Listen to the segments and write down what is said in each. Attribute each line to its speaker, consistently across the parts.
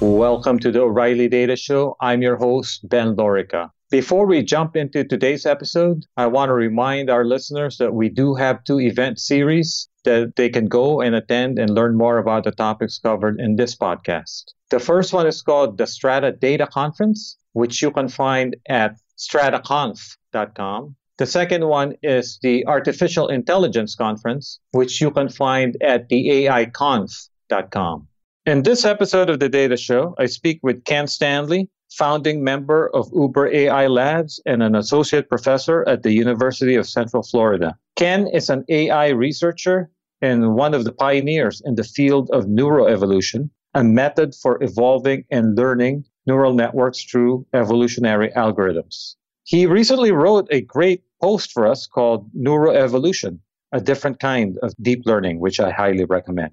Speaker 1: Welcome to the O'Reilly Data Show. I'm your host, Ben Lorica. Before we jump into today's episode, I want to remind our listeners that we do have two event series that they can go and attend and learn more about the topics covered in this podcast. The first one is called the Strata Data Conference, which you can find at strataconf.com. The second one is the Artificial Intelligence Conference, which you can find at the AIconf.com. In this episode of the Data Show, I speak with Ken Stanley, founding member of Uber AI Labs and an associate professor at the University of Central Florida. Ken is an AI researcher and one of the pioneers in the field of neuroevolution, a method for evolving and learning neural networks through evolutionary algorithms. He recently wrote a great post for us called Neuroevolution, a different kind of deep learning, which I highly recommend.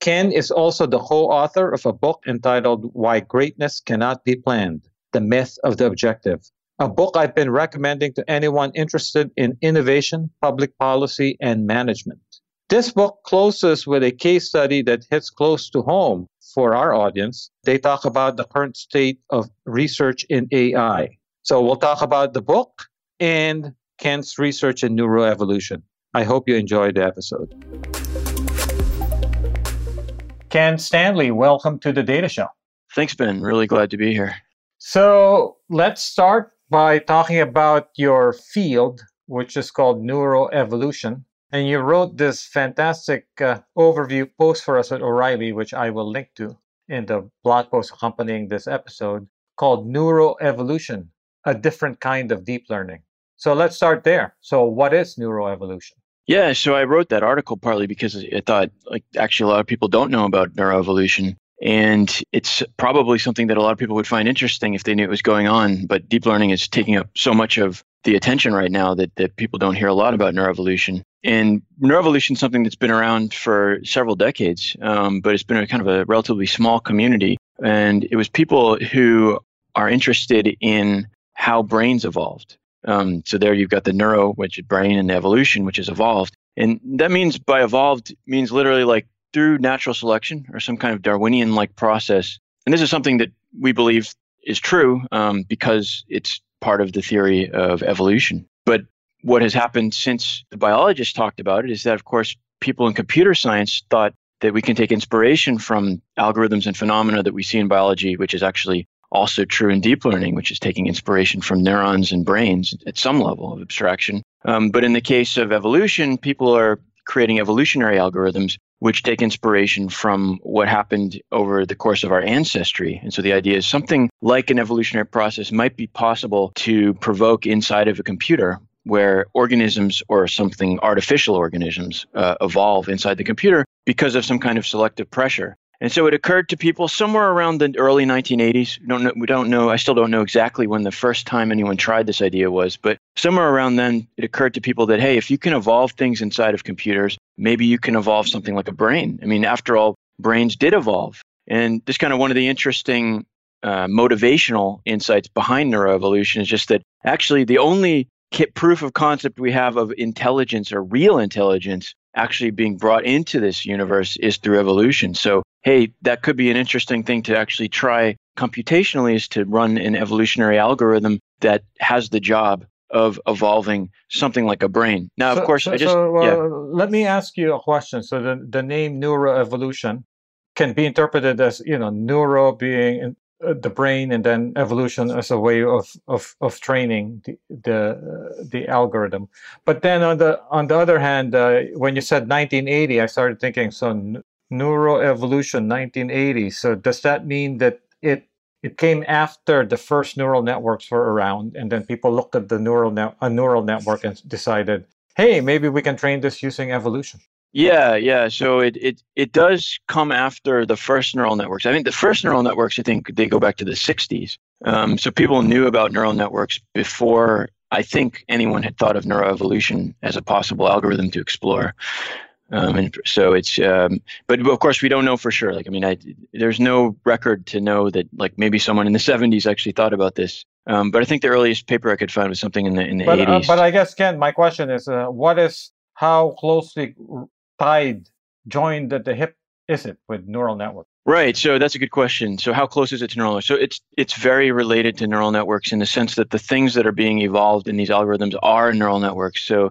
Speaker 1: Ken is also the co author of a book entitled Why Greatness Cannot Be Planned The Myth of the Objective, a book I've been recommending to anyone interested in innovation, public policy, and management. This book closes with a case study that hits close to home for our audience. They talk about the current state of research in AI. So we'll talk about the book and Ken's research in neuroevolution. I hope you enjoyed the episode. Ken Stanley, welcome to the Data Show.
Speaker 2: Thanks, Ben. Really glad to be here.
Speaker 1: So let's start by talking about your field, which is called neuroevolution. And you wrote this fantastic uh, overview post for us at O'Reilly, which I will link to in the blog post accompanying this episode, called Neuroevolution, a different kind of deep learning. So let's start there. So, what is neuroevolution?
Speaker 2: Yeah, so I wrote that article partly because I thought, like, actually, a lot of people don't know about neuroevolution. And it's probably something that a lot of people would find interesting if they knew it was going on. But deep learning is taking up so much of the attention right now that, that people don't hear a lot about neuroevolution. And neuroevolution is something that's been around for several decades, um, but it's been a kind of a relatively small community. And it was people who are interested in how brains evolved. Um, so there you've got the neuro, which is brain, and evolution, which is evolved. And that means by evolved means literally like through natural selection or some kind of Darwinian like process. And this is something that we believe is true um, because it's part of the theory of evolution. But what has happened since the biologists talked about it is that, of course, people in computer science thought that we can take inspiration from algorithms and phenomena that we see in biology, which is actually also true in deep learning, which is taking inspiration from neurons and brains at some level of abstraction. Um, but in the case of evolution, people are creating evolutionary algorithms which take inspiration from what happened over the course of our ancestry. And so the idea is something like an evolutionary process might be possible to provoke inside of a computer where organisms or something artificial organisms uh, evolve inside the computer because of some kind of selective pressure. And so it occurred to people somewhere around the early 1980s. We don't know, we don't know, I still don't know exactly when the first time anyone tried this idea was, but somewhere around then it occurred to people that, hey, if you can evolve things inside of computers, maybe you can evolve something like a brain. I mean, after all, brains did evolve. And this kind of one of the interesting uh, motivational insights behind neuroevolution is just that actually the only proof of concept we have of intelligence or real intelligence actually being brought into this universe is through evolution. So hey, that could be an interesting thing to actually try computationally is to run an evolutionary algorithm that has the job of evolving something like a brain. Now,
Speaker 1: so,
Speaker 2: of course,
Speaker 1: so,
Speaker 2: I just
Speaker 1: so, uh,
Speaker 2: yeah.
Speaker 1: let me ask you a question. So the the name neuroevolution can be interpreted as you know neuro being uh, the brain and then evolution as a way of of, of training the the, uh, the algorithm. But then on the on the other hand, uh, when you said 1980, I started thinking so neuroevolution 1980 so does that mean that it it came after the first neural networks were around and then people looked at the neural net a neural network and decided hey maybe we can train this using evolution.
Speaker 2: Yeah yeah. So it it it does come after the first neural networks. I think the first neural networks i think they go back to the 60s um, so people knew about neural networks before i think anyone had thought of neuroevolution as a possible algorithm to explore um, and so it's, um, but of course we don't know for sure. Like, I mean, I, there's no record to know that like maybe someone in the 70s actually thought about this. Um, but I think the earliest paper I could find was something in the in the
Speaker 1: but,
Speaker 2: 80s.
Speaker 1: Uh, but I guess Ken, my question is, uh, what is how closely tied, joined at the hip is it with neural network?
Speaker 2: Right. So that's a good question. So how close is it to neural networks? So it's it's very related to neural networks in the sense that the things that are being evolved in these algorithms are neural networks. So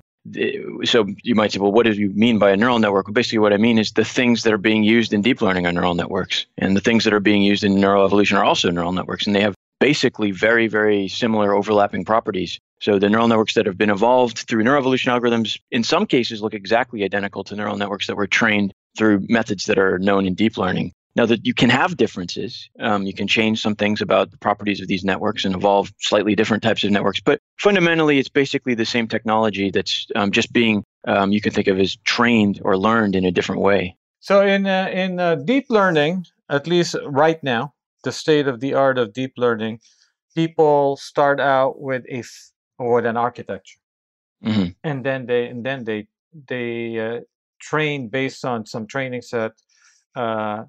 Speaker 2: so you might say, well, what do you mean by a neural network? Well, basically, what I mean is the things that are being used in deep learning are neural networks, and the things that are being used in neural evolution are also neural networks, and they have basically very, very similar overlapping properties. So the neural networks that have been evolved through neural evolution algorithms, in some cases, look exactly identical to neural networks that were trained through methods that are known in deep learning. Now that you can have differences, um, you can change some things about the properties of these networks and evolve slightly different types of networks. But fundamentally, it's basically the same technology that's um, just being um, you can think of as trained or learned in a different way.
Speaker 1: So in uh, in uh, deep learning, at least right now, the state of the art of deep learning, people start out with a with an architecture, mm-hmm. and then they and then they they uh, train based on some training set uh,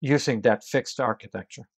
Speaker 1: using that fixed architecture.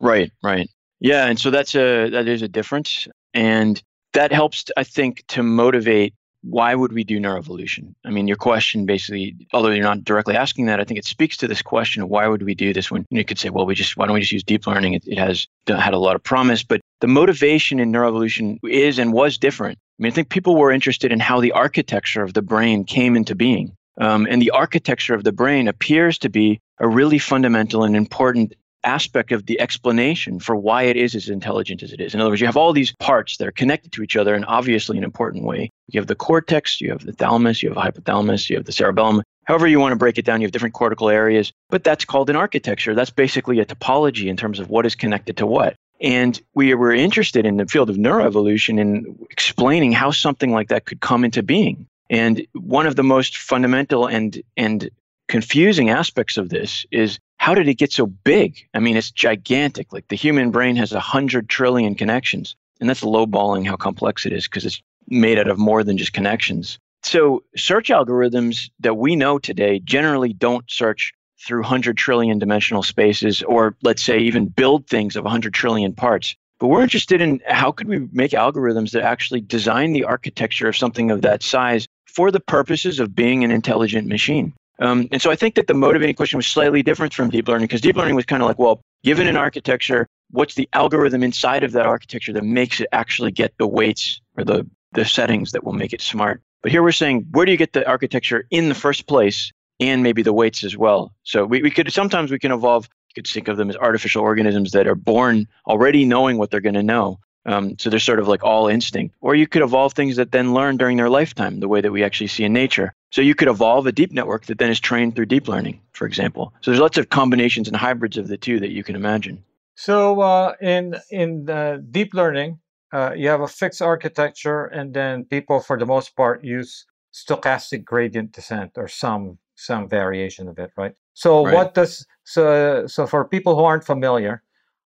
Speaker 2: Right, right. Yeah, and so that's a that is a difference and that helps I think to motivate why would we do neuroevolution? I mean, your question basically, although you're not directly asking that, I think it speaks to this question of why would we do this when you could say, well, we just, why don't we just use deep learning? It, it has had a lot of promise, but the motivation in neuroevolution is and was different. I mean, I think people were interested in how the architecture of the brain came into being. Um, and the architecture of the brain appears to be a really fundamental and important aspect of the explanation for why it is as intelligent as it is. In other words, you have all these parts that are connected to each other in obviously an important way. You have the cortex, you have the thalamus, you have the hypothalamus, you have the cerebellum. However, you want to break it down, you have different cortical areas, but that's called an architecture. That's basically a topology in terms of what is connected to what. And we were interested in the field of neuroevolution in explaining how something like that could come into being. And one of the most fundamental and and confusing aspects of this is how did it get so big? I mean, it's gigantic. Like the human brain has a hundred trillion connections, and that's lowballing how complex it is because it's made out of more than just connections. So search algorithms that we know today generally don't search through 100 trillion dimensional spaces or let's say even build things of 100 trillion parts but we're interested in how could we make algorithms that actually design the architecture of something of that size for the purposes of being an intelligent machine. Um, and so I think that the motivating question was slightly different from deep learning because deep learning was kind of like, well, given an architecture, what's the algorithm inside of that architecture that makes it actually get the weights or the, the settings that will make it smart? But here we're saying, where do you get the architecture in the first place and maybe the weights as well? So we, we could sometimes we can evolve, you could think of them as artificial organisms that are born already knowing what they're going to know. Um, so they're sort of like all instinct. Or you could evolve things that then learn during their lifetime, the way that we actually see in nature. So you could evolve a deep network that then is trained through deep learning, for example. So there's lots of combinations and hybrids of the two that you can imagine.
Speaker 1: So uh, in in deep learning, uh, you have a fixed architecture, and then people, for the most part, use stochastic gradient descent or some some variation of it, right? So right. what does so so for people who aren't familiar,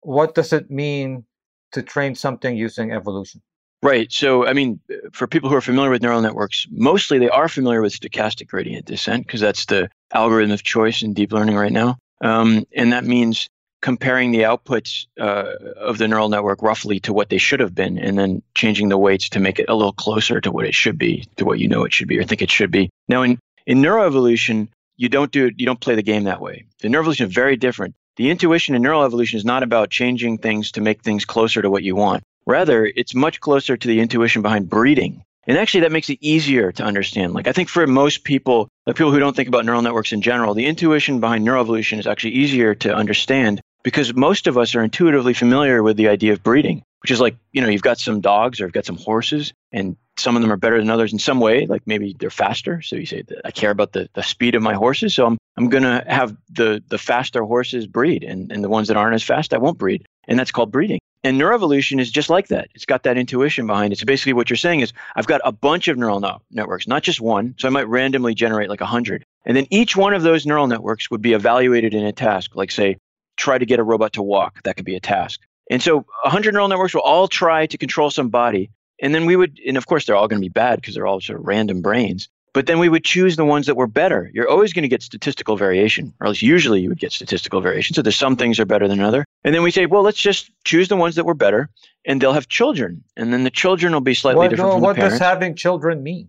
Speaker 1: what does it mean to train something using evolution.
Speaker 2: Right. So, I mean, for people who are familiar with neural networks, mostly they are familiar with stochastic gradient descent because that's the algorithm of choice in deep learning right now. Um, and that means comparing the outputs uh, of the neural network roughly to what they should have been and then changing the weights to make it a little closer to what it should be, to what you know it should be or think it should be. Now, in, in neuroevolution, you don't do you don't play the game that way. The neuroevolution is very different. The intuition in neural evolution is not about changing things to make things closer to what you want. Rather, it's much closer to the intuition behind breeding. And actually, that makes it easier to understand. Like, I think for most people, like people who don't think about neural networks in general, the intuition behind neuroevolution is actually easier to understand because most of us are intuitively familiar with the idea of breeding, which is like, you know, you've got some dogs or you've got some horses, and some of them are better than others in some way. Like maybe they're faster. So you say, I care about the, the speed of my horses. So I'm, I'm going to have the, the faster horses breed, and, and the ones that aren't as fast, I won't breed. And that's called breeding. And neuroevolution is just like that. It's got that intuition behind it. So basically, what you're saying is, I've got a bunch of neural no- networks, not just one. So I might randomly generate like 100. And then each one of those neural networks would be evaluated in a task, like, say, try to get a robot to walk. That could be a task. And so 100 neural networks will all try to control some body. And then we would, and of course, they're all going to be bad because they're all sort of random brains. But then we would choose the ones that were better. You're always going to get statistical variation, or at least usually you would get statistical variation. So there's some things are better than other. And then we say, well, let's just choose the ones that were better, and they'll have children. And then the children will be slightly different from
Speaker 1: what
Speaker 2: the parents.
Speaker 1: does having children mean?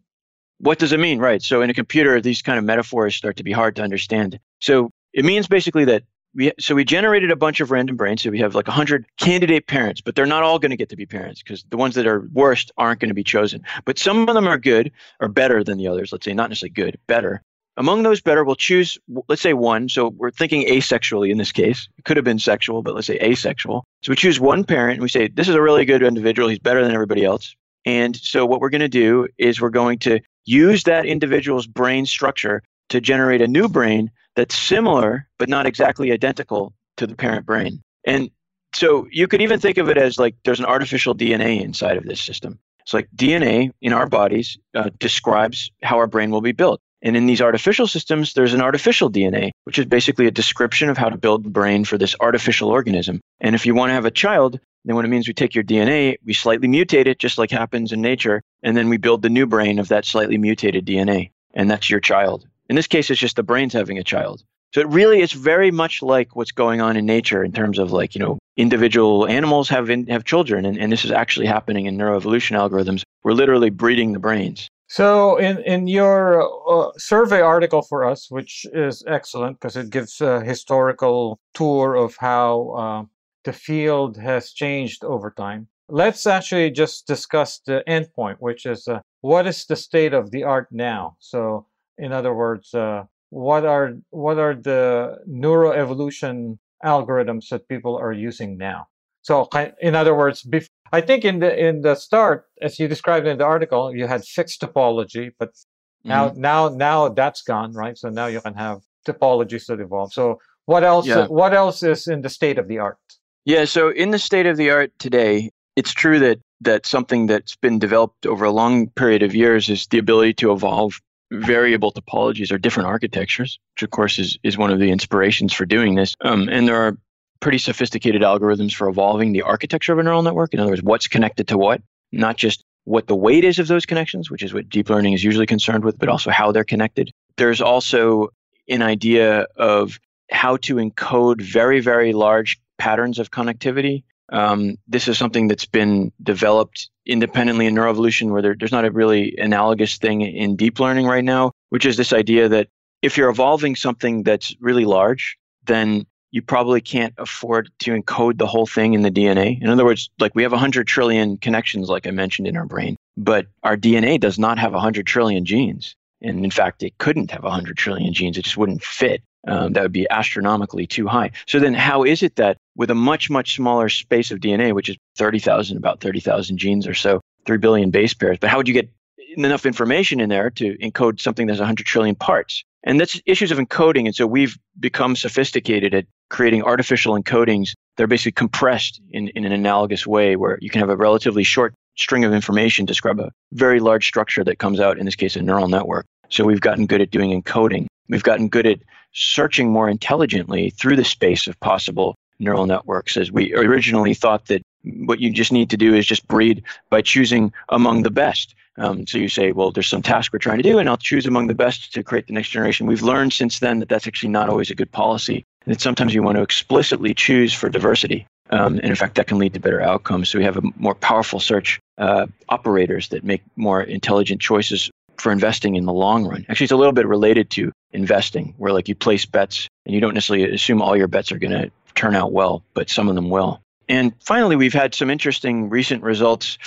Speaker 2: What does it mean? Right. So in a computer, these kind of metaphors start to be hard to understand. So it means basically that we so we generated a bunch of random brains. So we have like 100 candidate parents, but they're not all going to get to be parents because the ones that are worst aren't going to be chosen. But some of them are good or better than the others. Let's say not necessarily good, better. Among those better, we'll choose, let's say one. So we're thinking asexually in this case. It could have been sexual, but let's say asexual. So we choose one parent and we say, this is a really good individual. He's better than everybody else. And so what we're going to do is we're going to use that individual's brain structure to generate a new brain that's similar but not exactly identical to the parent brain. And so you could even think of it as like there's an artificial DNA inside of this system. It's like DNA in our bodies uh, describes how our brain will be built. And in these artificial systems, there's an artificial DNA, which is basically a description of how to build the brain for this artificial organism. And if you want to have a child, then what it means we take your DNA, we slightly mutate it, just like happens in nature, and then we build the new brain of that slightly mutated DNA. And that's your child. In this case, it's just the brain's having a child. So it really is very much like what's going on in nature in terms of like, you know, individual animals have in, have children and, and this is actually happening in neuroevolution algorithms. We're literally breeding the brains.
Speaker 1: So in in your uh, survey article for us, which is excellent because it gives a historical tour of how uh, the field has changed over time. Let's actually just discuss the endpoint, which is uh, what is the state of the art now. So in other words, uh, what are what are the neuroevolution algorithms that people are using now? So, in other words, bef- I think in the in the start, as you described in the article, you had fixed topology, but now mm-hmm. now now that's gone, right? So now you can have topologies that evolve. So what else? Yeah. What else is in the state of the art?
Speaker 2: Yeah. So in the state of the art today, it's true that that something that's been developed over a long period of years is the ability to evolve variable topologies or different architectures, which of course is, is one of the inspirations for doing this. Um, and there are pretty sophisticated algorithms for evolving the architecture of a neural network. In other words, what's connected to what, not just what the weight is of those connections, which is what deep learning is usually concerned with, but also how they're connected. There's also an idea of how to encode very, very large patterns of connectivity. Um, this is something that's been developed independently in neuroevolution where there, there's not a really analogous thing in deep learning right now, which is this idea that if you're evolving something that's really large, then you probably can't afford to encode the whole thing in the DNA. In other words, like we have 100 trillion connections, like I mentioned in our brain, but our DNA does not have 100 trillion genes. And in fact, it couldn't have 100 trillion genes. It just wouldn't fit. Um, that would be astronomically too high. So then, how is it that with a much, much smaller space of DNA, which is 30,000, about 30,000 genes or so, 3 billion base pairs, but how would you get enough information in there to encode something that's 100 trillion parts? And that's issues of encoding. And so we've become sophisticated at creating artificial encodings that are basically compressed in, in an analogous way where you can have a relatively short string of information describe a very large structure that comes out, in this case, a neural network. So we've gotten good at doing encoding. We've gotten good at searching more intelligently through the space of possible neural networks as we originally thought that what you just need to do is just breed by choosing among the best. Um, so you say, well, there's some task we're trying to do, and I'll choose among the best to create the next generation. We've learned since then that that's actually not always a good policy. And that sometimes you want to explicitly choose for diversity. Um, and in fact, that can lead to better outcomes. So we have a more powerful search uh, operators that make more intelligent choices for investing in the long run. Actually, it's a little bit related to investing, where like you place bets and you don't necessarily assume all your bets are going to turn out well, but some of them will. And finally, we've had some interesting recent results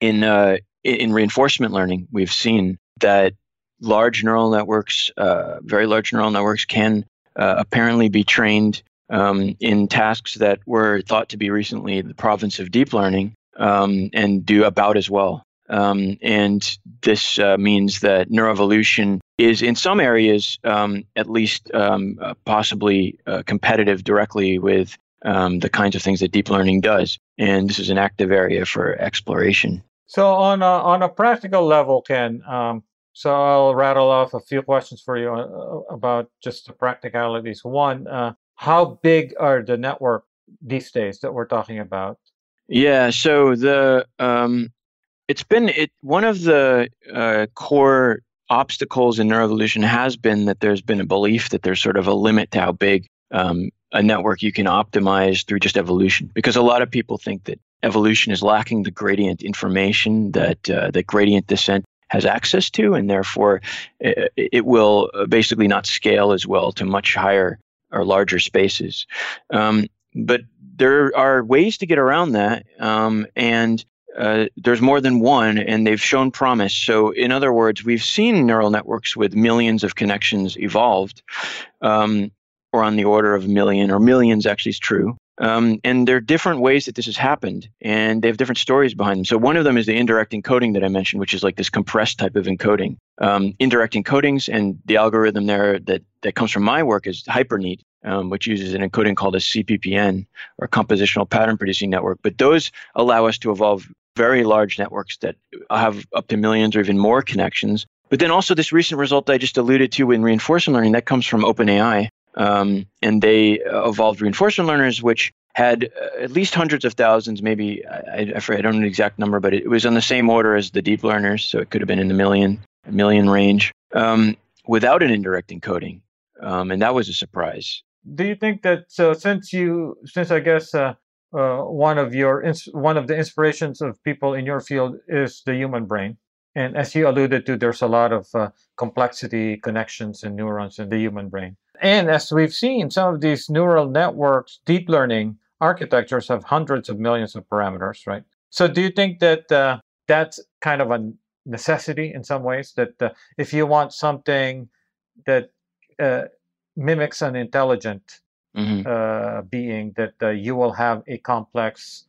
Speaker 2: in uh, in reinforcement learning. We've seen that large neural networks, uh, very large neural networks, can uh, apparently be trained um, in tasks that were thought to be recently the province of deep learning um, and do about as well. Um, and this uh, means that neuroevolution is, in some areas, um, at least um, uh, possibly uh, competitive directly with um, the kinds of things that deep learning does. And this is an active area for exploration.
Speaker 1: So, on a, on a practical level, Ken, um, so I'll rattle off a few questions for you uh, about just the practicalities. One, uh, how big are the network these days that we're talking about?
Speaker 2: Yeah, so the um, it's been it one of the uh, core obstacles in neuroevolution has been that there's been a belief that there's sort of a limit to how big um, a network you can optimize through just evolution because a lot of people think that evolution is lacking the gradient information that uh, that gradient descent has access to and therefore it, it will basically not scale as well to much higher or larger spaces. Um, but there are ways to get around that, um, and uh, there's more than one, and they've shown promise. So, in other words, we've seen neural networks with millions of connections evolved, um, or on the order of a million, or millions actually is true. Um, and there are different ways that this has happened, and they have different stories behind them. So one of them is the indirect encoding that I mentioned, which is like this compressed type of encoding. Um, indirect encodings and the algorithm there that, that comes from my work is HyperNEAT, um, which uses an encoding called a CPPN, or Compositional Pattern Producing Network. But those allow us to evolve very large networks that have up to millions or even more connections. But then also this recent result I just alluded to in reinforcement learning, that comes from OpenAI, um, and they uh, evolved reinforcement learners, which had uh, at least hundreds of thousands, maybe I, I, I don't know the exact number, but it, was on the same order as the deep learners, so it could have been in the million, million range, um, without an indirect encoding, um, and that was a surprise.
Speaker 1: Do you think that? Since you, since I guess uh, uh, one of your one of the inspirations of people in your field is the human brain, and as you alluded to, there's a lot of uh, complexity, connections, and neurons in the human brain. And as we've seen, some of these neural networks, deep learning architectures have hundreds of millions of parameters, right? So do you think that uh, that's kind of a necessity in some ways? That uh, if you want something that uh, mimics an intelligent mm-hmm. Uh, being, that uh, you will have a complex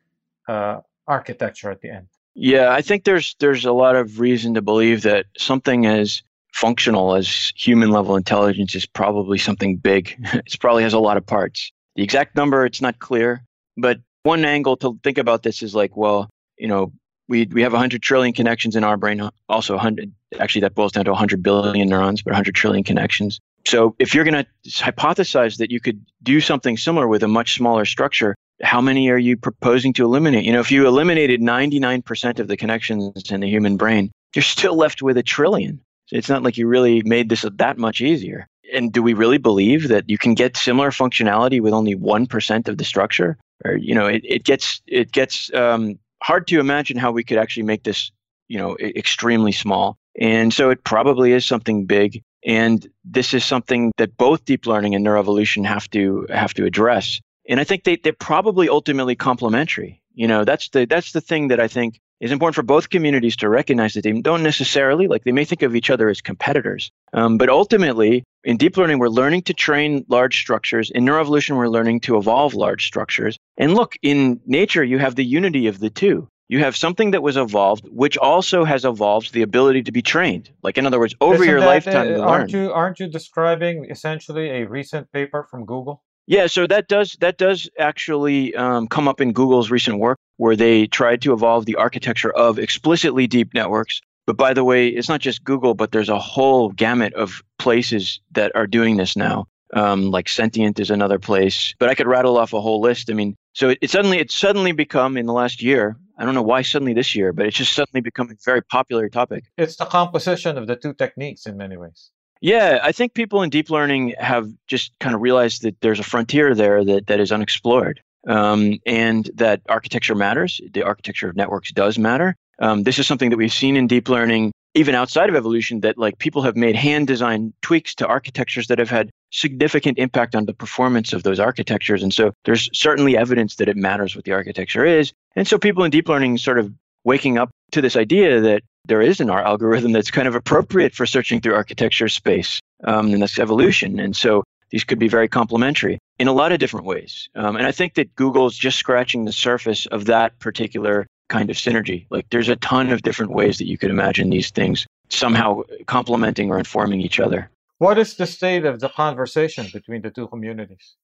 Speaker 1: uh, architecture at the end?
Speaker 2: Yeah, I think there's there's a lot of reason to believe that something as functional as human level intelligence is probably something big. it probably has a lot of parts. The exact number, it's not clear. But one angle to think about this is like, well, you know, we, we have 100 trillion connections in our brain, also 100, actually, that boils down to 100 billion neurons, but 100 trillion connections. So if you're going to hypothesize that you could do something similar with a much smaller structure, how many are you proposing to eliminate? You know, if you eliminated 99% of the connections in the human brain, you're still left with a trillion. It's not like you really made this that much easier. And do we really believe that you can get similar functionality with only 1% of the structure? Or, you know, it, it gets, it gets um, hard to imagine how we could actually make this, you know, extremely small. And so it probably is something big. And this is something that both deep learning and neuroevolution have to have to address. And I think they, they're probably ultimately complementary. You know, that's the that's the thing that I think is important for both communities to recognize that they don't necessarily like they may think of each other as competitors um, but ultimately in deep learning we're learning to train large structures in neuroevolution we're learning to evolve large structures and look in nature you have the unity of the two you have something that was evolved which also has evolved the ability to be trained like in other words over Isn't your that, lifetime uh,
Speaker 1: aren't you aren't you describing essentially a recent paper from google
Speaker 2: yeah, so that does that does actually um, come up in Google's recent work, where they tried to evolve the architecture of explicitly deep networks. But by the way, it's not just Google, but there's a whole gamut of places that are doing this now. Um, like Sentient is another place, but I could rattle off a whole list. I mean, so it, it suddenly it's suddenly become in the last year. I don't know why suddenly this year, but it's just suddenly become a very popular topic.
Speaker 1: It's the composition of the two techniques in many ways.
Speaker 2: Yeah, I think people in deep learning have just kind of realized that there's a frontier there that, that is unexplored um, and that architecture matters. The architecture of networks does matter. Um, this is something that we've seen in deep learning, even outside of evolution, that like people have made hand design tweaks to architectures that have had significant impact on the performance of those architectures. And so there's certainly evidence that it matters what the architecture is. And so people in deep learning sort of waking up to this idea that there is an R algorithm that's kind of appropriate for searching through architecture space, um, and that's evolution. And so these could be very complementary in a lot of different ways. Um, and I think that Google's just scratching the surface of that particular kind of synergy. Like there's a ton of different ways that you could imagine these things somehow complementing or informing each other.
Speaker 1: What is the state of the conversation between the two communities?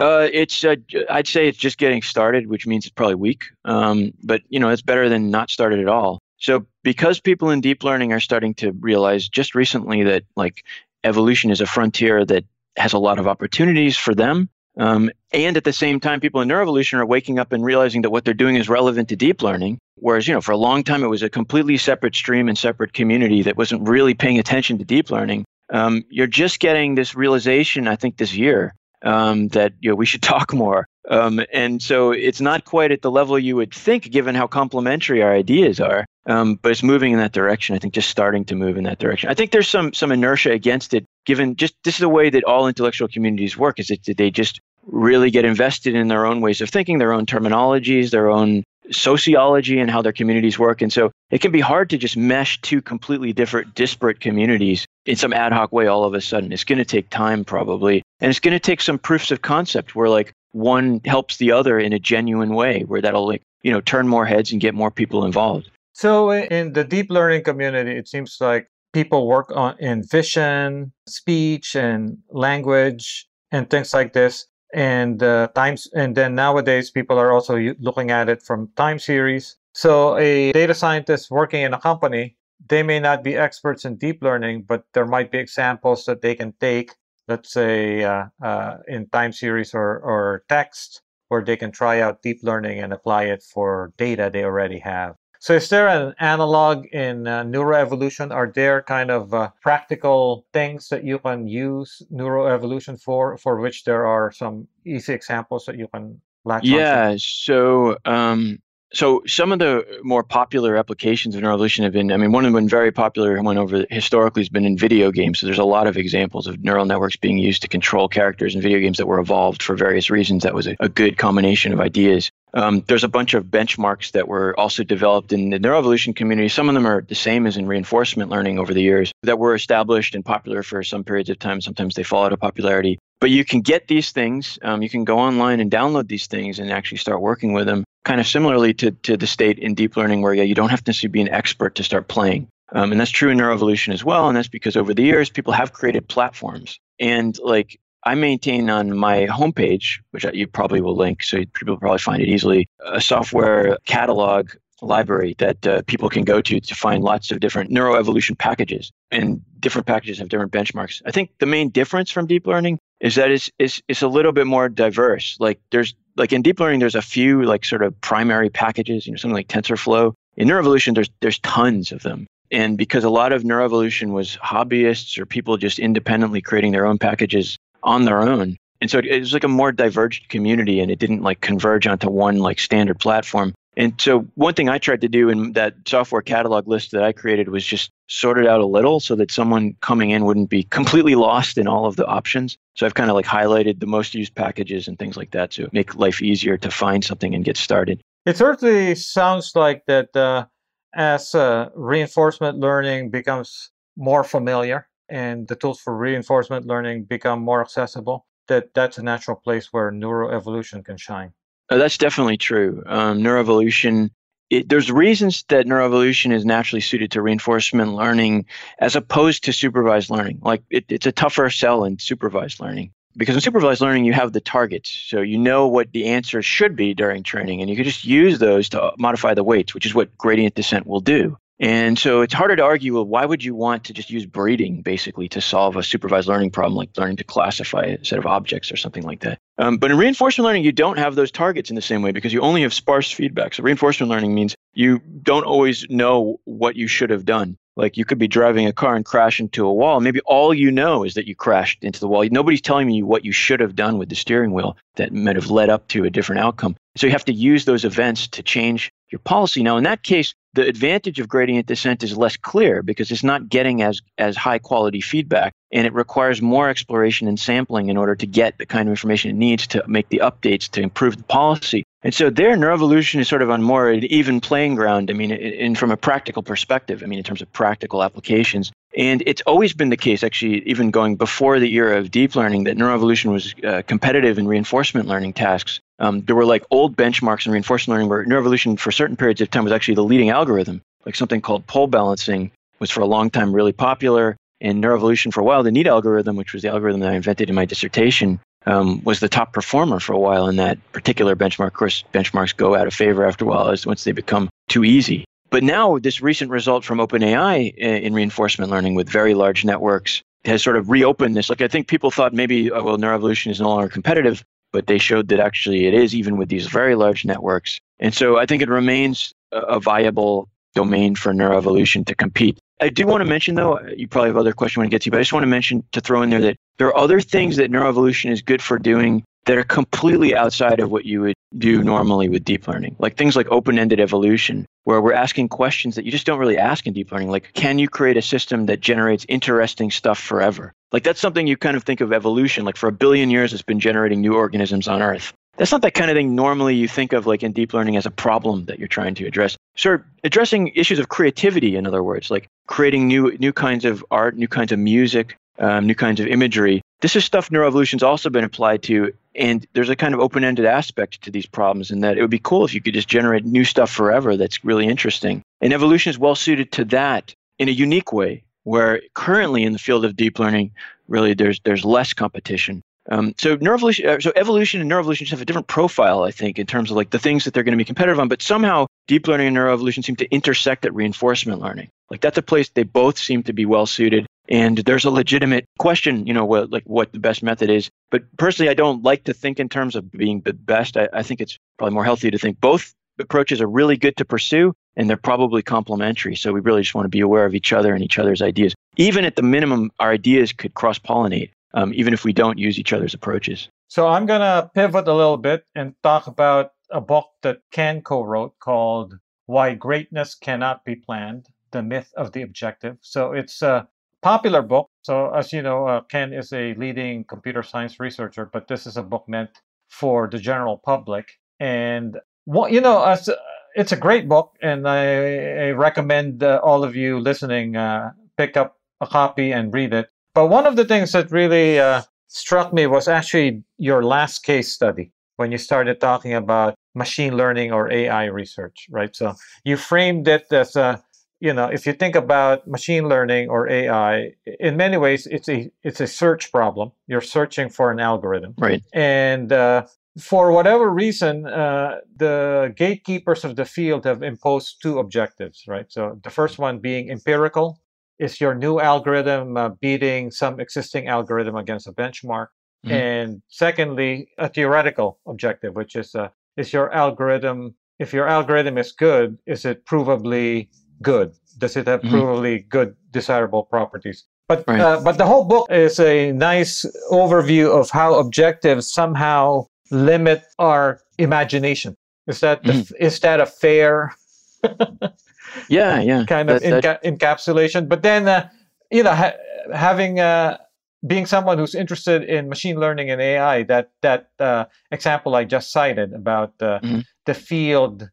Speaker 2: Uh, it's uh, I'd say it's just getting started, which means it's probably weak. Um, but you know, it's better than not started at all. So because people in deep learning are starting to realize just recently that like evolution is a frontier that has a lot of opportunities for them. Um, and at the same time, people in neuroevolution are waking up and realizing that what they're doing is relevant to deep learning. Whereas, you know, for a long time, it was a completely separate stream and separate community that wasn't really paying attention to deep learning. Um, you're just getting this realization, I think, this year um, that you know we should talk more. Um, and so it's not quite at the level you would think, given how complementary our ideas are. Um, but it's moving in that direction. I think just starting to move in that direction. I think there's some some inertia against it, given just this is the way that all intellectual communities work. Is that they just really get invested in their own ways of thinking, their own terminologies, their own sociology, and how their communities work. And so it can be hard to just mesh two completely different, disparate communities in some ad hoc way all of a sudden. It's going to take time, probably. And it's going to take some proofs of concept where, like, one helps the other in a genuine way, where that'll, like, you know, turn more heads and get more people involved.
Speaker 1: So in the deep learning community, it seems like people work on in vision, speech, and language, and things like this. And uh, times, and then nowadays, people are also looking at it from time series. So a data scientist working in a company, they may not be experts in deep learning, but there might be examples that they can take, let's say uh, uh, in time series or, or text, where they can try out deep learning and apply it for data they already have. So, is there an analog in uh, neuroevolution? Are there kind of uh, practical things that you can use neuroevolution for, for which there are some easy examples that you can latch
Speaker 2: yeah,
Speaker 1: onto?
Speaker 2: so um, so some of the more popular applications of neuroevolution have been, I mean, one of them very popular one over historically has been in video games. So there's a lot of examples of neural networks being used to control characters in video games that were evolved for various reasons. That was a, a good combination of ideas. Um, there's a bunch of benchmarks that were also developed in the neuroevolution community. Some of them are the same as in reinforcement learning over the years that were established and popular for some periods of time. Sometimes they fall out of popularity. But you can get these things. Um, you can go online and download these things and actually start working with them kind of similarly to, to the state in deep learning where yeah, you don't have to necessarily be an expert to start playing. Um, and that's true in neuroevolution as well. And that's because over the years, people have created platforms. And like I maintain on my homepage, which you probably will link, so people probably find it easily, a software catalog library that uh, people can go to to find lots of different neuroevolution packages. And different packages have different benchmarks. I think the main difference from deep learning is that it's, it's, it's a little bit more diverse. Like there's like in deep learning, there's a few like sort of primary packages, you know, something like TensorFlow. In neuroevolution, there's there's tons of them. And because a lot of neuroevolution was hobbyists or people just independently creating their own packages on their own. And so it was like a more diverged community and it didn't like converge onto one like standard platform. And so one thing I tried to do in that software catalog list that I created was just sort it out a little so that someone coming in wouldn't be completely lost in all of the options. So I've kind of like highlighted the most used packages and things like that to make life easier to find something and get started.
Speaker 1: It certainly sounds like that uh, as uh, reinforcement learning becomes more familiar and the tools for reinforcement learning become more accessible, that that's a natural place where neuroevolution can shine.
Speaker 2: Uh, that's definitely true. Um, neuroevolution, it, there's reasons that neuroevolution is naturally suited to reinforcement learning as opposed to supervised learning. Like it, it's a tougher sell in supervised learning. Because in supervised learning, you have the targets. So you know what the answers should be during training, and you can just use those to modify the weights, which is what gradient descent will do. And so it's harder to argue, well, why would you want to just use breeding basically to solve a supervised learning problem like learning to classify a set of objects or something like that? Um, but in reinforcement learning, you don't have those targets in the same way because you only have sparse feedback. So reinforcement learning means you don't always know what you should have done. Like you could be driving a car and crash into a wall. Maybe all you know is that you crashed into the wall. Nobody's telling you what you should have done with the steering wheel that might have led up to a different outcome. So you have to use those events to change your policy. Now, in that case, the advantage of gradient descent is less clear because it's not getting as, as high quality feedback and it requires more exploration and sampling in order to get the kind of information it needs to make the updates to improve the policy. And so there, neuroevolution is sort of on more an even playing ground. I mean, in, from a practical perspective, I mean, in terms of practical applications. And it's always been the case, actually, even going before the era of deep learning, that neuroevolution was uh, competitive in reinforcement learning tasks. Um, there were like old benchmarks in reinforcement learning where neuroevolution, for certain periods of time, was actually the leading algorithm. Like something called pole balancing was for a long time really popular. And neuroevolution, for a while, the NEAT algorithm, which was the algorithm that I invented in my dissertation, um, was the top performer for a while in that particular benchmark. Of course, benchmarks go out of favor after a while as once they become too easy. But now, this recent result from OpenAI in reinforcement learning with very large networks has sort of reopened this. Like, I think people thought maybe, oh, well, neuroevolution is no longer competitive, but they showed that actually it is, even with these very large networks. And so I think it remains a viable domain for neuroevolution to compete. I do want to mention, though, you probably have other questions when it gets to, you, but I just want to mention to throw in there that there are other things that neuroevolution is good for doing that are completely outside of what you would do normally with deep learning, like things like open ended evolution, where we're asking questions that you just don't really ask in deep learning. Like, can you create a system that generates interesting stuff forever? Like, that's something you kind of think of evolution. Like, for a billion years, it's been generating new organisms on Earth. That's not that kind of thing normally you think of like in deep learning as a problem that you're trying to address. Of addressing issues of creativity, in other words, like creating new new kinds of art, new kinds of music, um, new kinds of imagery. This is stuff neuroevolution's also been applied to, and there's a kind of open-ended aspect to these problems in that it would be cool if you could just generate new stuff forever that's really interesting. And evolution is well suited to that in a unique way, where currently in the field of deep learning, really there's there's less competition. Um, so uh, so evolution and neuroevolution have a different profile, I think, in terms of like the things that they're going to be competitive on. But somehow, deep learning and neuroevolution seem to intersect at reinforcement learning. Like that's a place they both seem to be well suited. And there's a legitimate question, you know, what like what the best method is. But personally, I don't like to think in terms of being the best. I, I think it's probably more healthy to think both approaches are really good to pursue and they're probably complementary. So we really just want to be aware of each other and each other's ideas. Even at the minimum, our ideas could cross pollinate, um, even if we don't use each other's approaches.
Speaker 1: So I'm going to pivot a little bit and talk about a book that Ken co wrote called Why Greatness Cannot Be Planned The Myth of the Objective. So it's a popular book. So, as you know, uh, Ken is a leading computer science researcher, but this is a book meant for the general public. And what you know, as, uh, it's a great book, and I, I recommend uh, all of you listening uh, pick up a copy and read it. But one of the things that really uh, struck me was actually your last case study when you started talking about machine learning or AI research, right? So you framed it as a you know, if you think about machine learning or AI, in many ways, it's a it's a search problem. You're searching for an algorithm,
Speaker 2: right?
Speaker 1: And uh, for whatever reason, uh, the gatekeepers of the field have imposed two objectives, right? So the first one being empirical, is your new algorithm uh, beating some existing algorithm against a benchmark? Mm-hmm. And secondly, a theoretical objective, which is uh, is your algorithm if your algorithm is good, is it provably good? Does it have mm-hmm. provably good desirable properties? But right. uh, but the whole book is a nice overview of how objectives somehow limit our imagination. Is that the, is that a fair
Speaker 2: yeah, yeah.
Speaker 1: kind of that, that... encapsulation. But then, uh, you know, ha- having uh, being someone who's interested in machine learning and AI, that that uh, example I just cited about uh, mm-hmm. the field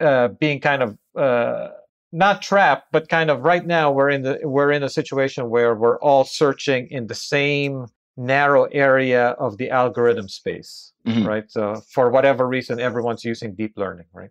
Speaker 1: uh, being kind of uh, not trapped, but kind of right now we're in the we're in a situation where we're all searching in the same narrow area of the algorithm space, mm-hmm. right? So for whatever reason, everyone's using deep learning, right?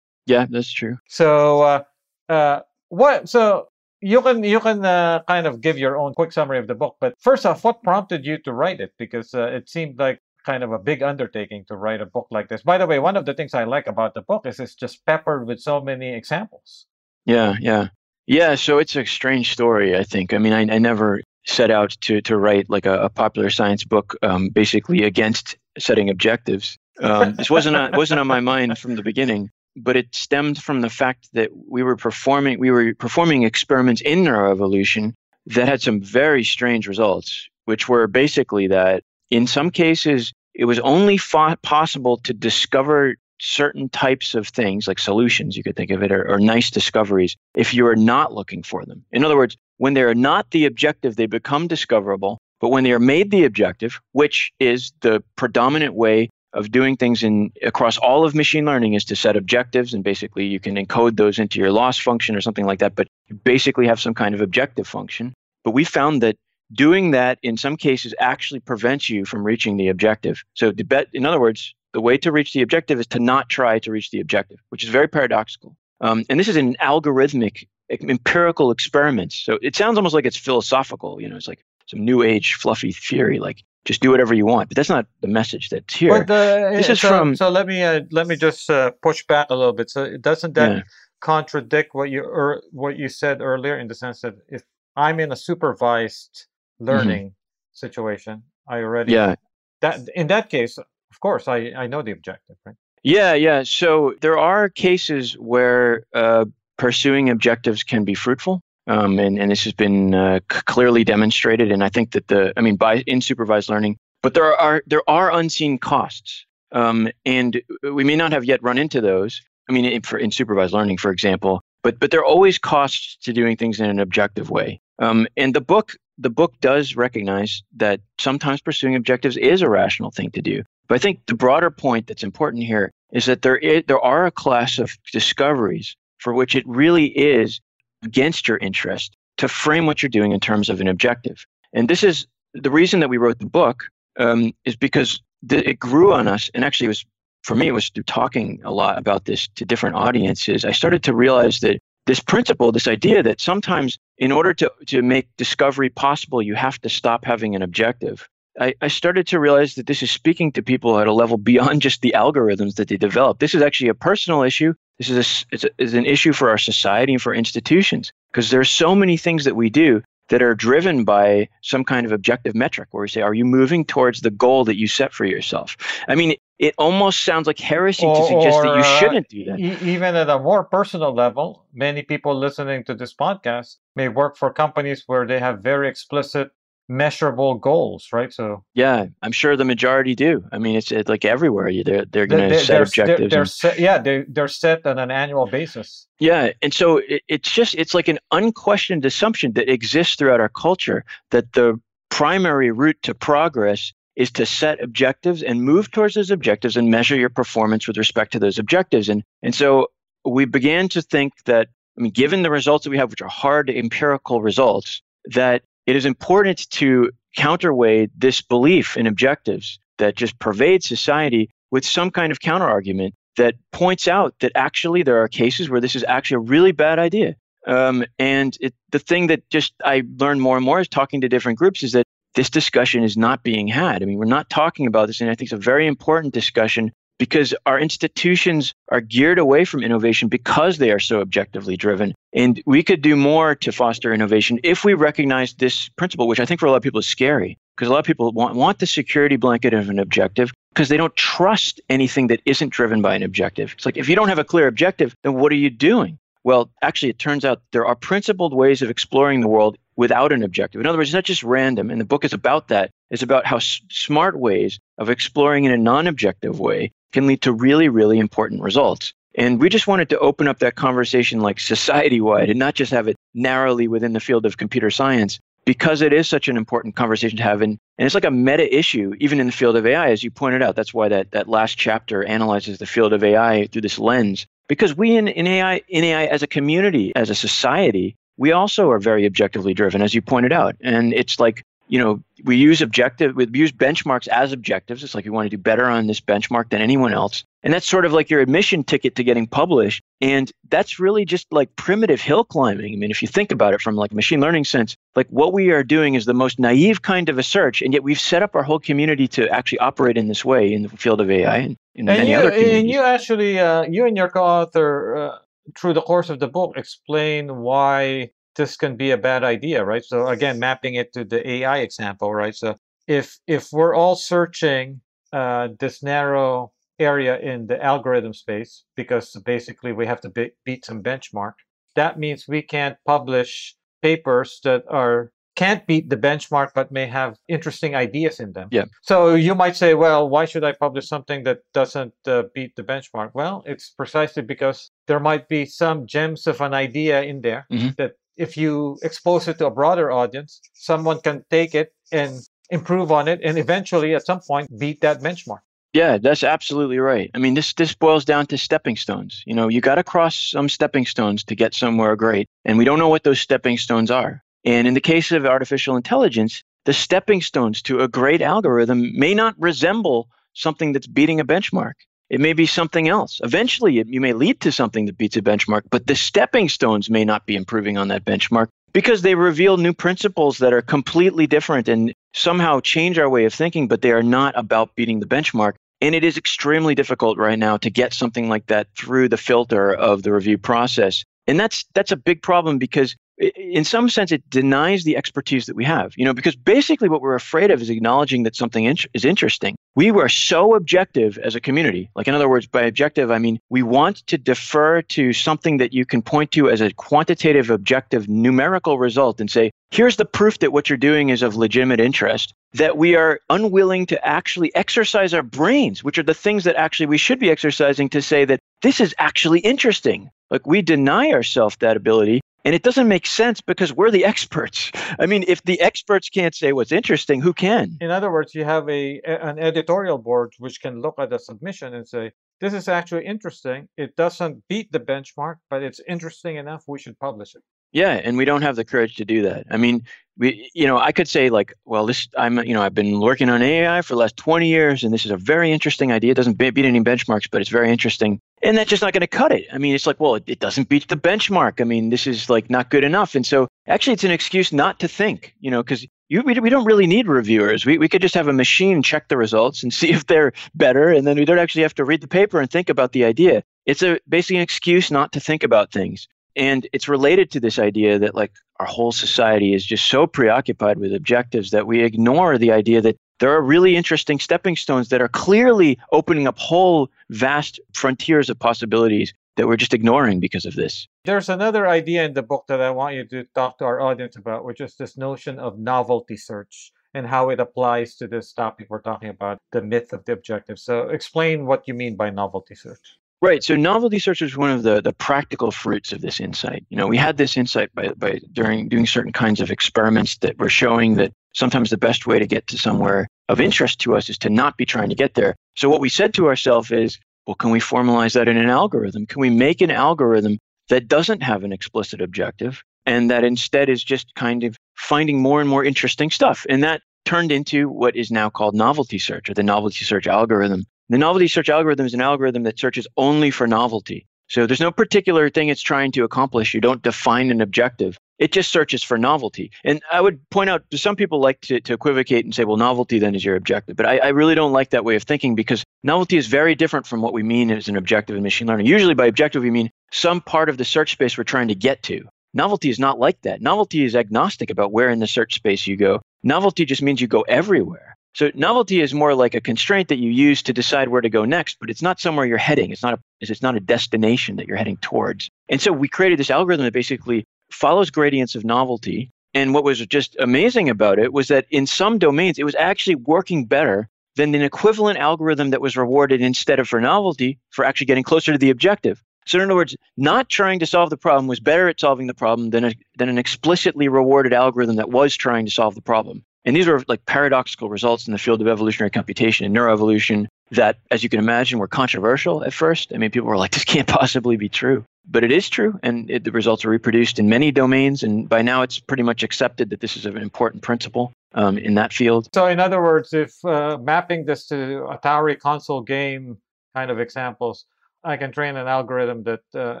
Speaker 2: Yeah, that's true.
Speaker 1: So uh, uh, what? So you can you can uh, kind of give your own quick summary of the book. But first off, what prompted you to write it? Because uh, it seemed like kind of a big undertaking to write a book like this. By the way, one of the things I like about the book is it's just peppered with so many examples.
Speaker 2: Yeah, yeah, yeah. So it's a strange story. I think. I mean, I, I never set out to to write like a, a popular science book, um, basically against setting objectives. Um, this wasn't on, wasn't on my mind from the beginning but it stemmed from the fact that we were performing we were performing experiments in neuroevolution that had some very strange results, which were basically that in some cases it was only fo- possible to discover certain types of things like solutions you could think of it or, or nice discoveries if you are not looking for them. In other words when they are not the objective they become discoverable but when they are made the objective which is the predominant way of doing things in across all of machine learning is to set objectives and basically you can encode those into your loss function or something like that but you basically have some kind of objective function. But we found that doing that in some cases actually prevents you from reaching the objective. So in other words the way to reach the objective is to not try to reach the objective which is very paradoxical um, and this is an algorithmic empirical experiments so it sounds almost like it's philosophical you know it's like some new age fluffy theory like just do whatever you want. But that's not the message that's here. But uh, this is
Speaker 1: so,
Speaker 2: from.
Speaker 1: So let me uh, let me just uh, push back a little bit. So doesn't that yeah. contradict what you er, what you said earlier in the sense that if I'm in a supervised mm-hmm. learning mm-hmm. situation, I already
Speaker 2: yeah
Speaker 1: that in that case, of course, I I know the objective, right?
Speaker 2: Yeah, yeah. So there are cases where uh, pursuing objectives can be fruitful. Um, and, and this has been uh, c- clearly demonstrated. And I think that the, I mean, by in supervised learning, but there are there are unseen costs. Um, and we may not have yet run into those. I mean, in, for, in supervised learning, for example, but but there are always costs to doing things in an objective way. Um, and the book the book does recognize that sometimes pursuing objectives is a rational thing to do. But I think the broader point that's important here is that there is, there are a class of discoveries for which it really is against your interest to frame what you're doing in terms of an objective. And this is the reason that we wrote the book um, is because th- it grew on us. And actually, it was for me, it was through talking a lot about this to different audiences. I started to realize that this principle, this idea that sometimes in order to, to make discovery possible, you have to stop having an objective. I, I started to realize that this is speaking to people at a level beyond just the algorithms that they develop. This is actually a personal issue. This is, a, a, is an issue for our society and for institutions because there are so many things that we do that are driven by some kind of objective metric where we say, are you moving towards the goal that you set for yourself? I mean, it almost sounds like heresy or, to suggest that you uh, shouldn't do that.
Speaker 1: E- even at a more personal level, many people listening to this podcast may work for companies where they have very explicit measurable goals, right? So
Speaker 2: yeah, I'm sure the majority do. I mean, it's, it's like everywhere. They're they're going to set they're, objectives.
Speaker 1: They're, they're set, yeah, they they're set on an annual basis.
Speaker 2: Yeah, and so it, it's just it's like an unquestioned assumption that exists throughout our culture that the primary route to progress is to set objectives and move towards those objectives and measure your performance with respect to those objectives. And and so we began to think that I mean, given the results that we have, which are hard empirical results, that it is important to counterweigh this belief in objectives that just pervades society with some kind of counterargument that points out that actually there are cases where this is actually a really bad idea. Um, and it, the thing that just I learned more and more is talking to different groups is that this discussion is not being had. I mean, we're not talking about this, and I think it's a very important discussion because our institutions are geared away from innovation because they are so objectively driven. And we could do more to foster innovation if we recognize this principle, which I think for a lot of people is scary because a lot of people want, want the security blanket of an objective because they don't trust anything that isn't driven by an objective. It's like if you don't have a clear objective, then what are you doing? Well, actually, it turns out there are principled ways of exploring the world without an objective. In other words, it's not just random. And the book is about that. It's about how s- smart ways of exploring in a non objective way can lead to really, really important results. And we just wanted to open up that conversation like society wide and not just have it narrowly within the field of computer science because it is such an important conversation to have. And, and it's like a meta issue, even in the field of AI, as you pointed out. That's why that, that last chapter analyzes the field of AI through this lens. Because we in, in AI in AI as a community, as a society, we also are very objectively driven, as you pointed out. And it's like you know, we use objective, we use benchmarks as objectives. It's like we want to do better on this benchmark than anyone else. And that's sort of like your admission ticket to getting published. And that's really just like primitive hill climbing. I mean, if you think about it from like a machine learning sense, like what we are doing is the most naive kind of a search. And yet we've set up our whole community to actually operate in this way in the field of AI and in and many
Speaker 1: you,
Speaker 2: other communities.
Speaker 1: And you actually, uh, you and your co-author, uh, through the course of the book, explain why this can be a bad idea, right? So again, mapping it to the AI example, right? So if if we're all searching uh, this narrow area in the algorithm space because basically we have to be- beat some benchmark, that means we can't publish papers that are can't beat the benchmark but may have interesting ideas in them.
Speaker 2: Yeah.
Speaker 1: So you might say, well, why should I publish something that doesn't uh, beat the benchmark? Well, it's precisely because there might be some gems of an idea in there mm-hmm. that if you expose it to a broader audience, someone can take it and improve on it and eventually at some point beat that benchmark.
Speaker 2: Yeah, that's absolutely right. I mean, this this boils down to stepping stones. You know, you got to cross some stepping stones to get somewhere great, and we don't know what those stepping stones are. And in the case of artificial intelligence, the stepping stones to a great algorithm may not resemble something that's beating a benchmark. It may be something else. Eventually, it, you may lead to something that beats a benchmark, but the stepping stones may not be improving on that benchmark because they reveal new principles that are completely different and somehow change our way of thinking, but they are not about beating the benchmark. And it is extremely difficult right now to get something like that through the filter of the review process. And that's that's a big problem because in some sense it denies the expertise that we have you know because basically what we're afraid of is acknowledging that something in- is interesting. We were so objective as a community like in other words by objective i mean we want to defer to something that you can point to as a quantitative objective numerical result and say here's the proof that what you're doing is of legitimate interest that we are unwilling to actually exercise our brains which are the things that actually we should be exercising to say that this is actually interesting. Like we deny ourselves that ability and it doesn't make sense because we're the experts. I mean, if the experts can't say what's interesting, who can?
Speaker 1: In other words, you have a an editorial board which can look at a submission and say, this is actually interesting. It doesn't beat the benchmark, but it's interesting enough. We should publish it.
Speaker 2: Yeah, and we don't have the courage to do that. I mean, we, you know, I could say like, well, this, I'm, you know, I've been working on AI for the last 20 years, and this is a very interesting idea. It doesn't beat any benchmarks, but it's very interesting and that's just not going to cut it. I mean, it's like, well, it, it, doesn't beat the benchmark. I mean, this is like not good enough. And so actually, it's an excuse not to think, you know, because we, we don't really need reviewers. We, we could just have a machine check the results and see if they're better. And then we don't actually have to read the paper and think about the idea. It's a basically an excuse not to think about things. And it's related to this idea that like our whole society is just so preoccupied with objectives that we ignore the idea that there are really interesting stepping stones that are clearly opening up whole vast frontiers of possibilities that we're just ignoring because of this.
Speaker 1: There's another idea in the book that I want you to talk to our audience about, which is this notion of novelty search and how it applies to this topic we're talking about, the myth of the objective. So explain what you mean by novelty search.
Speaker 2: Right. So novelty search is one of the, the practical fruits of this insight. You know, we had this insight by, by during doing certain kinds of experiments that were showing that sometimes the best way to get to somewhere of interest to us is to not be trying to get there. So what we said to ourselves is, well, can we formalize that in an algorithm? Can we make an algorithm that doesn't have an explicit objective and that instead is just kind of finding more and more interesting stuff? And that turned into what is now called novelty search or the novelty search algorithm. The novelty search algorithm is an algorithm that searches only for novelty. So there's no particular thing it's trying to accomplish. You don't define an objective. It just searches for novelty. And I would point out some people like to, to equivocate and say, well, novelty then is your objective. But I, I really don't like that way of thinking because novelty is very different from what we mean as an objective in machine learning. Usually by objective, we mean some part of the search space we're trying to get to. Novelty is not like that. Novelty is agnostic about where in the search space you go. Novelty just means you go everywhere. So novelty is more like a constraint that you use to decide where to go next, but it's not somewhere you're heading. It's not a it's not a destination that you're heading towards. And so we created this algorithm that basically follows gradients of novelty. And what was just amazing about it was that in some domains, it was actually working better than an equivalent algorithm that was rewarded instead of for novelty for actually getting closer to the objective. So, in other words, not trying to solve the problem was better at solving the problem than, a, than an explicitly rewarded algorithm that was trying to solve the problem. And these were like paradoxical results in the field of evolutionary computation and neuroevolution that, as you can imagine, were controversial at first. I mean, people were like, this can't possibly be true but it is true, and it, the results are reproduced in many domains. And by now, it's pretty much accepted that this is an important principle um, in that field.
Speaker 1: So, in other words, if uh, mapping this to Atari console game kind of examples, I can train an algorithm that uh,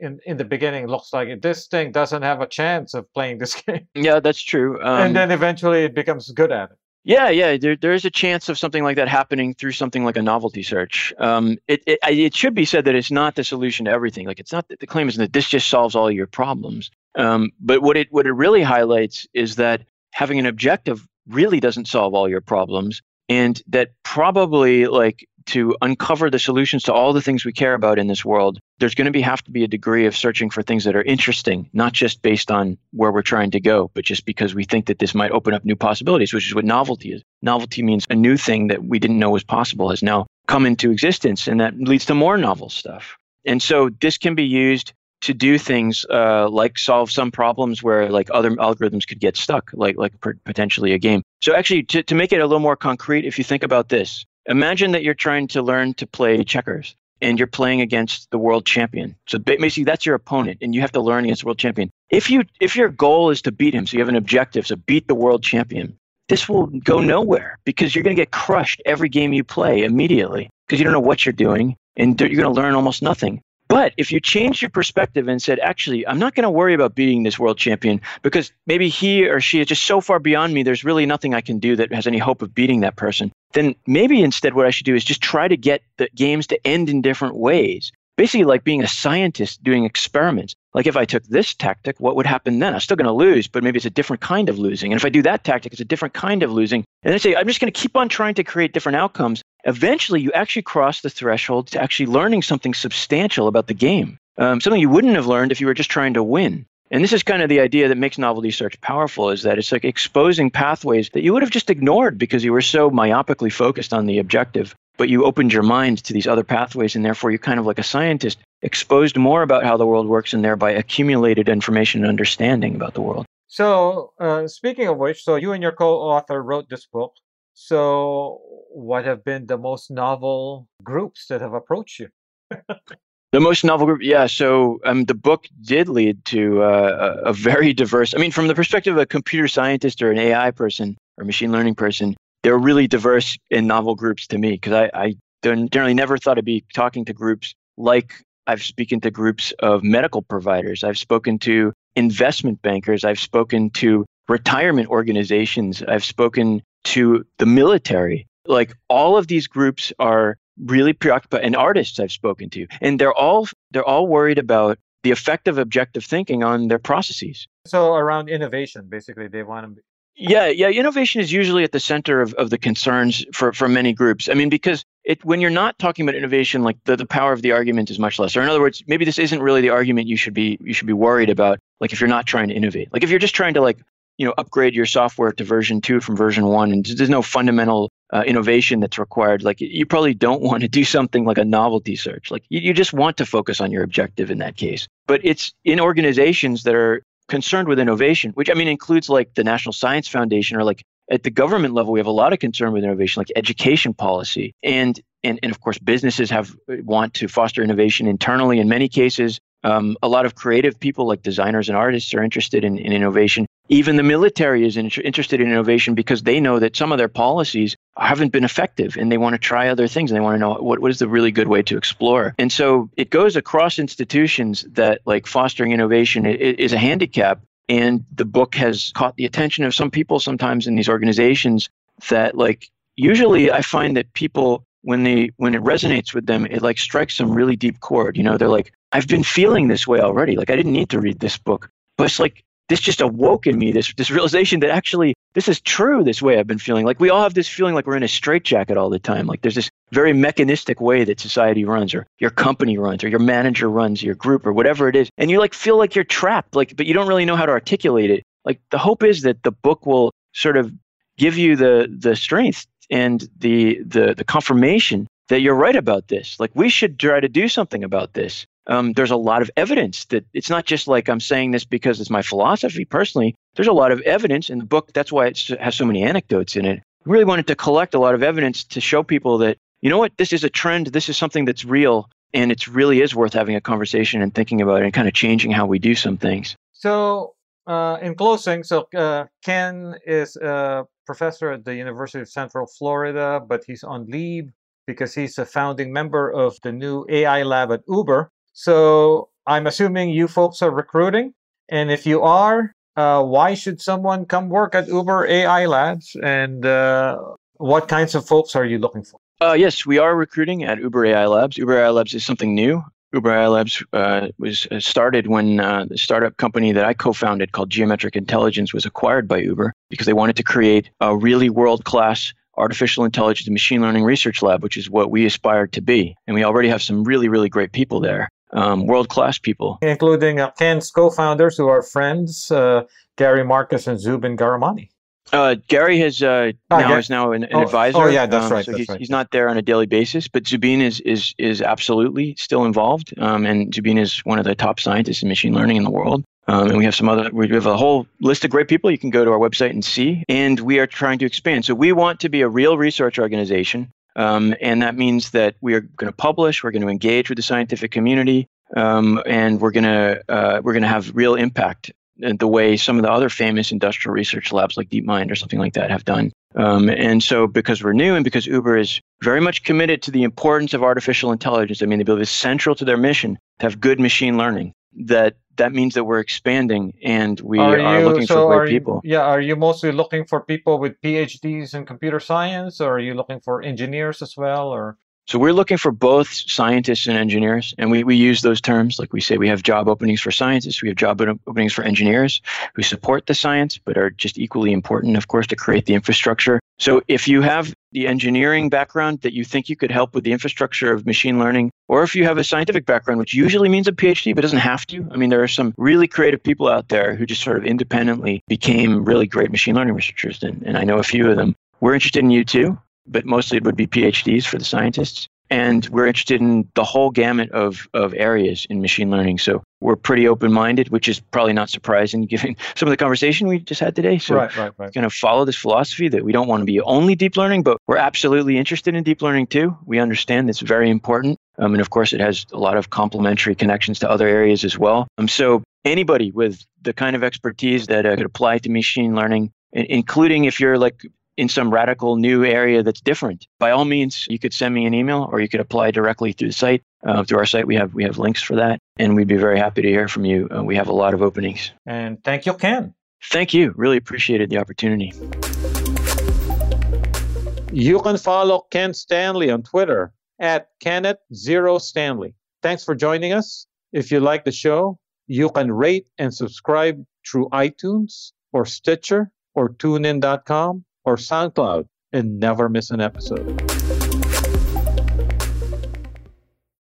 Speaker 1: in in the beginning looks like this thing doesn't have a chance of playing this game.
Speaker 2: Yeah, that's true.
Speaker 1: Um, and then eventually it becomes good at it.
Speaker 2: Yeah, yeah, there, there is a chance of something like that happening through something like a novelty search. Um, it, it, it should be said that it's not the solution to everything. Like it's not the claim isn't that this just solves all your problems. Um, but what it what it really highlights is that having an objective really doesn't solve all your problems, and that probably like to uncover the solutions to all the things we care about in this world, there's going to be have to be a degree of searching for things that are interesting, not just based on where we're trying to go, but just because we think that this might open up new possibilities, which is what novelty is. Novelty means a new thing that we didn't know was possible has now come into existence, and that leads to more novel stuff. And so this can be used to do things uh, like solve some problems where like other algorithms could get stuck, like like potentially a game. So actually, to, to make it a little more concrete, if you think about this, Imagine that you're trying to learn to play checkers and you're playing against the world champion. So basically that's your opponent and you have to learn against the world champion. If you if your goal is to beat him, so you have an objective, so beat the world champion, this will go nowhere because you're going to get crushed every game you play immediately because you don't know what you're doing and you're going to learn almost nothing. But if you change your perspective and said, actually, I'm not going to worry about beating this world champion because maybe he or she is just so far beyond me, there's really nothing I can do that has any hope of beating that person, then maybe instead what I should do is just try to get the games to end in different ways. Basically, like being a scientist doing experiments. Like if I took this tactic, what would happen then? I'm still going to lose, but maybe it's a different kind of losing. And if I do that tactic, it's a different kind of losing. And I say, I'm just going to keep on trying to create different outcomes. Eventually, you actually cross the threshold to actually learning something substantial about the game, um, something you wouldn't have learned if you were just trying to win. And this is kind of the idea that makes novelty search powerful is that it's like exposing pathways that you would have just ignored because you were so myopically focused on the objective. But you opened your mind to these other pathways, and therefore you're kind of like a scientist exposed more about how the world works and thereby accumulated information and understanding about the world.
Speaker 1: So, uh, speaking of which, so you and your co author wrote this book. So, what have been the most novel groups that have approached you?
Speaker 2: The most novel group, yeah. So um, the book did lead to uh, a, a very diverse. I mean, from the perspective of a computer scientist or an AI person or machine learning person, they're really diverse and novel groups to me because I, I generally never thought I'd be talking to groups like I've spoken to groups of medical providers. I've spoken to investment bankers. I've spoken to retirement organizations. I've spoken to the military. Like all of these groups are really preoccupied and artists I've spoken to. And they're all they're all worried about the effect of objective thinking on their processes.
Speaker 1: So around innovation, basically they want to
Speaker 2: yeah, yeah. Innovation is usually at the center of, of the concerns for, for many groups. I mean, because it when you're not talking about innovation, like the, the power of the argument is much less. Or in other words, maybe this isn't really the argument you should be you should be worried about. Like if you're not trying to innovate, like if you're just trying to like you know upgrade your software to version two from version one, and there's no fundamental uh, innovation that's required. Like you probably don't want to do something like a novelty search. Like you, you just want to focus on your objective in that case. But it's in organizations that are concerned with innovation, which I mean includes like the National Science Foundation or like at the government level, we have a lot of concern with innovation, like education policy, and and and of course, businesses have want to foster innovation internally. In many cases, um, a lot of creative people, like designers and artists, are interested in, in innovation. Even the military is in, interested in innovation because they know that some of their policies haven't been effective and they want to try other things and they want to know what, what is the really good way to explore. And so it goes across institutions that like fostering innovation is a handicap. And the book has caught the attention of some people sometimes in these organizations that like usually I find that people when they when it resonates with them, it like strikes some really deep chord. You know, they're like, I've been feeling this way already. Like I didn't need to read this book, but it's like this just awoke in me this this realization that actually this is true. This way I've been feeling. Like we all have this feeling like we're in a straitjacket all the time. Like there's this very mechanistic way that society runs, or your company runs, or your manager runs, your group, or whatever it is, and you like feel like you're trapped. Like, but you don't really know how to articulate it. Like the hope is that the book will sort of give you the the strength and the the the confirmation that you're right about this. Like we should try to do something about this um, there's a lot of evidence that it's not just like I'm saying this because it's my philosophy personally. There's a lot of evidence in the book. That's why it has so many anecdotes in it. I really wanted to collect a lot of evidence to show people that, you know what, this is a trend. This is something that's real. And it really is worth having a conversation and thinking about it and kind of changing how we do some things.
Speaker 1: So, uh, in closing, so uh, Ken is a professor at the University of Central Florida, but he's on leave because he's a founding member of the new AI lab at Uber. So I'm assuming you folks are recruiting. And if you are, uh, why should someone come work at Uber AI Labs? And uh, what kinds of folks are you looking for?
Speaker 2: Uh, yes, we are recruiting at Uber AI Labs. Uber AI Labs is something new. Uber AI Labs uh, was uh, started when uh, the startup company that I co-founded called Geometric Intelligence was acquired by Uber because they wanted to create a really world-class artificial intelligence and machine learning research lab, which is what we aspire to be. And we already have some really, really great people there um, world class people,
Speaker 1: including uh, Ken's co-founders who are friends, uh, Gary Marcus and Zoubin Ghahramani.
Speaker 2: Uh, Gary has uh, ah, now is now an, an
Speaker 1: oh,
Speaker 2: advisor.
Speaker 1: Oh yeah, that's um, right.
Speaker 2: So
Speaker 1: that's
Speaker 2: he's,
Speaker 1: right.
Speaker 2: he's not there on a daily basis, but Zoubin is is is absolutely still involved. Um, and Zoubin is one of the top scientists in machine learning in the world. Um, and we have some other, we have a whole list of great people you can go to our website and see. And we are trying to expand. So we want to be a real research organization. Um, and that means that we are going to publish, we're going to engage with the scientific community, um, and we're gonna uh, we're gonna have real impact the way some of the other famous industrial research labs like DeepMind or something like that have done. Um, and so, because we're new and because Uber is very much committed to the importance of artificial intelligence, I mean, they believe it's central to their mission to have good machine learning. That that means that we're expanding and we are, are looking so for great people.
Speaker 1: You, yeah, are you mostly looking for people with PhDs in computer science, or are you looking for engineers as well, or?
Speaker 2: So we're looking for both scientists and engineers, and we, we use those terms. Like we say, we have job openings for scientists, we have job openings for engineers who support the science, but are just equally important, of course, to create the infrastructure. So if you have the engineering background that you think you could help with the infrastructure of machine learning, or if you have a scientific background, which usually means a PhD, but doesn't have to. I mean, there are some really creative people out there who just sort of independently became really great machine learning researchers, and, and I know a few of them. We're interested in you too, but mostly it would be PhDs for the scientists. And we're interested in the whole gamut of, of areas in machine learning. So we're pretty open minded, which is probably not surprising given some of the conversation we just had today. So
Speaker 1: right, right, right.
Speaker 2: kind of follow this philosophy that we don't want to be only deep learning, but we're absolutely interested in deep learning too. We understand it's very important. Um, and of course, it has a lot of complementary connections to other areas as well. Um, so anybody with the kind of expertise that uh, could apply to machine learning, including if you're like in some radical new area that's different, by all means, you could send me an email or you could apply directly through the site. Uh, through our site, we have we have links for that, and we'd be very happy to hear from you. Uh, we have a lot of openings.
Speaker 1: And thank you, Ken.
Speaker 2: Thank you. Really appreciated the opportunity.
Speaker 1: You can follow Ken Stanley on Twitter at Kenneth Zero Stanley. Thanks for joining us. If you like the show, you can rate and subscribe through iTunes or Stitcher or TuneIn.com or SoundCloud and never miss an episode.